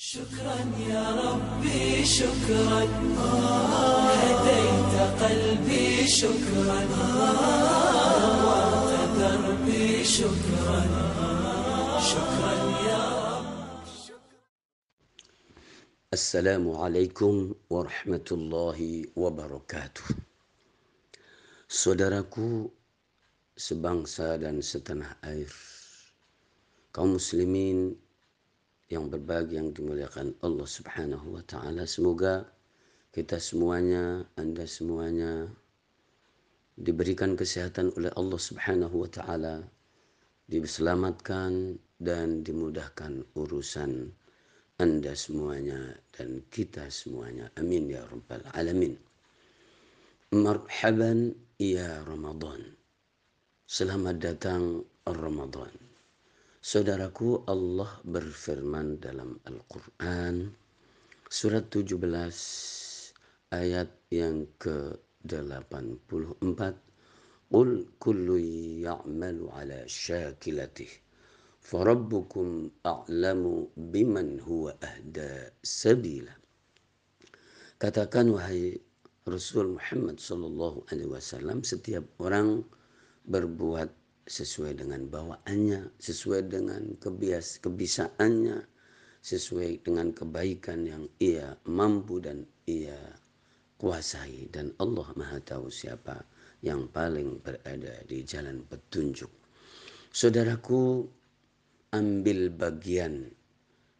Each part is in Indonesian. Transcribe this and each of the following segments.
شكرا يا ربي شكرا. هديت قلبي شكرا. نورت دربي شكرا. شكرا يا السلام عليكم ورحمة الله wabarakatuh. Saudaraku sebangsa dan setanah air, kaum muslimin yang berbahagia yang dimuliakan Allah Subhanahu wa taala. Semoga kita semuanya, Anda semuanya diberikan kesehatan oleh Allah Subhanahu wa taala, diselamatkan dan dimudahkan urusan Anda semuanya dan kita semuanya. Amin ya rabbal alamin. Marhaban ya Ramadan. Selamat datang Ramadan. Saudaraku Allah berfirman dalam Al-Quran surat 17 ayat yang ke-84 Qul kullu ya'malu ala syakilatih farabbukum a'lamu biman huwa ahda sabila. Katakan wahai Rasul Muhammad sallallahu alaihi wasallam setiap orang berbuat sesuai dengan bawaannya, sesuai dengan kebias kebisaannya, sesuai dengan kebaikan yang ia mampu dan ia kuasai. Dan Allah Maha tahu siapa yang paling berada di jalan petunjuk. Saudaraku, ambil bagian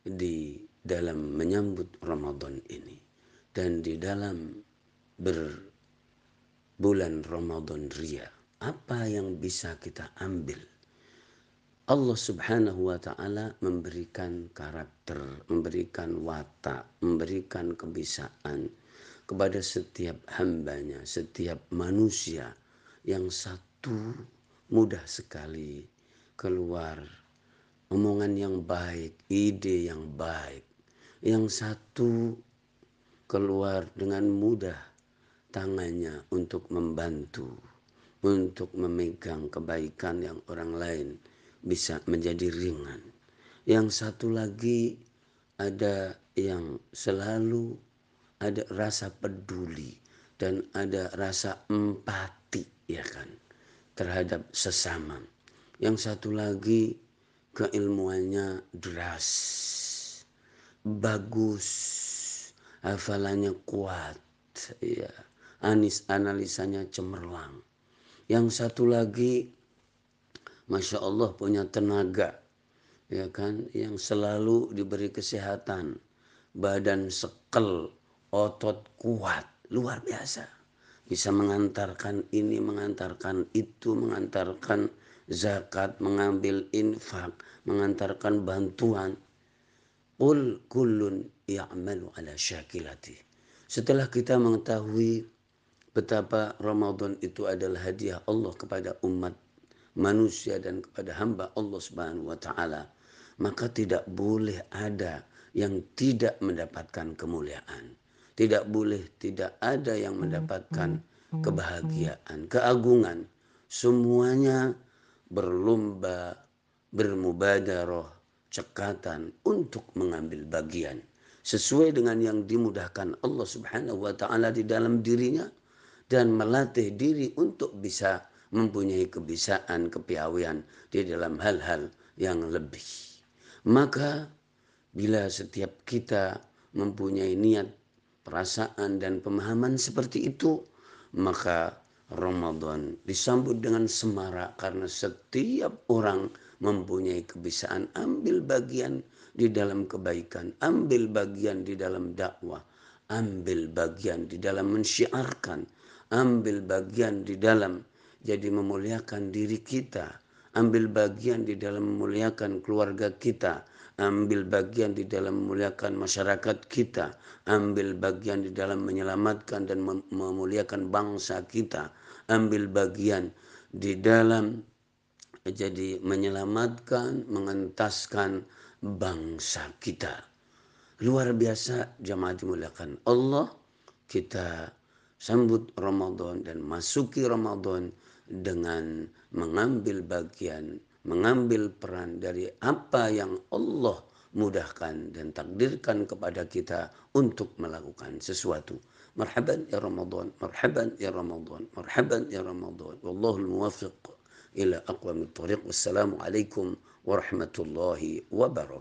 di dalam menyambut Ramadan ini. Dan di dalam berbulan Ramadan Ria apa yang bisa kita ambil? Allah Subhanahu wa taala memberikan karakter, memberikan watak, memberikan kebisaan kepada setiap hambanya, setiap manusia yang satu mudah sekali keluar omongan yang baik, ide yang baik. Yang satu keluar dengan mudah tangannya untuk membantu untuk memegang kebaikan yang orang lain bisa menjadi ringan. Yang satu lagi ada yang selalu ada rasa peduli dan ada rasa empati ya kan terhadap sesama. Yang satu lagi keilmuannya deras, bagus, hafalannya kuat, ya, anis analisanya cemerlang yang satu lagi, masya Allah punya tenaga, ya kan, yang selalu diberi kesehatan, badan sekel, otot kuat, luar biasa. Bisa mengantarkan ini, mengantarkan itu, mengantarkan zakat, mengambil infak, mengantarkan bantuan. Qul kullun ya'malu ala. Setelah kita mengetahui betapa Ramadan itu adalah hadiah Allah kepada umat manusia dan kepada hamba Allah Subhanahu wa taala, maka tidak boleh ada yang tidak mendapatkan kemuliaan. Tidak boleh tidak ada yang mendapatkan kebahagiaan, keagungan. Semuanya berlomba, bermubadaroh, cekatan untuk mengambil bagian sesuai dengan yang dimudahkan Allah Subhanahu wa taala di dalam dirinya dan melatih diri untuk bisa mempunyai kebisaan, kepiawaian di dalam hal-hal yang lebih. Maka bila setiap kita mempunyai niat, perasaan dan pemahaman seperti itu, maka Ramadan disambut dengan semarak karena setiap orang mempunyai kebisaan ambil bagian di dalam kebaikan, ambil bagian di dalam dakwah, ambil bagian di dalam mensyiarkan, ambil bagian di dalam jadi memuliakan diri kita, ambil bagian di dalam memuliakan keluarga kita, ambil bagian di dalam memuliakan masyarakat kita, ambil bagian di dalam menyelamatkan dan memuliakan bangsa kita, ambil bagian di dalam jadi menyelamatkan, mengentaskan bangsa kita. Luar biasa jamaah dimuliakan Allah, kita sambut Ramadan dan masuki Ramadan dengan mengambil bagian, mengambil peran dari apa yang Allah mudahkan dan takdirkan kepada kita untuk melakukan sesuatu. Marhaban ya Ramadan, marhaban ya Ramadan, marhaban ya Ramadan. Wallahul muwaffiq ila aqwamit thariq. Wassalamualaikum warahmatullahi wabarakatuh.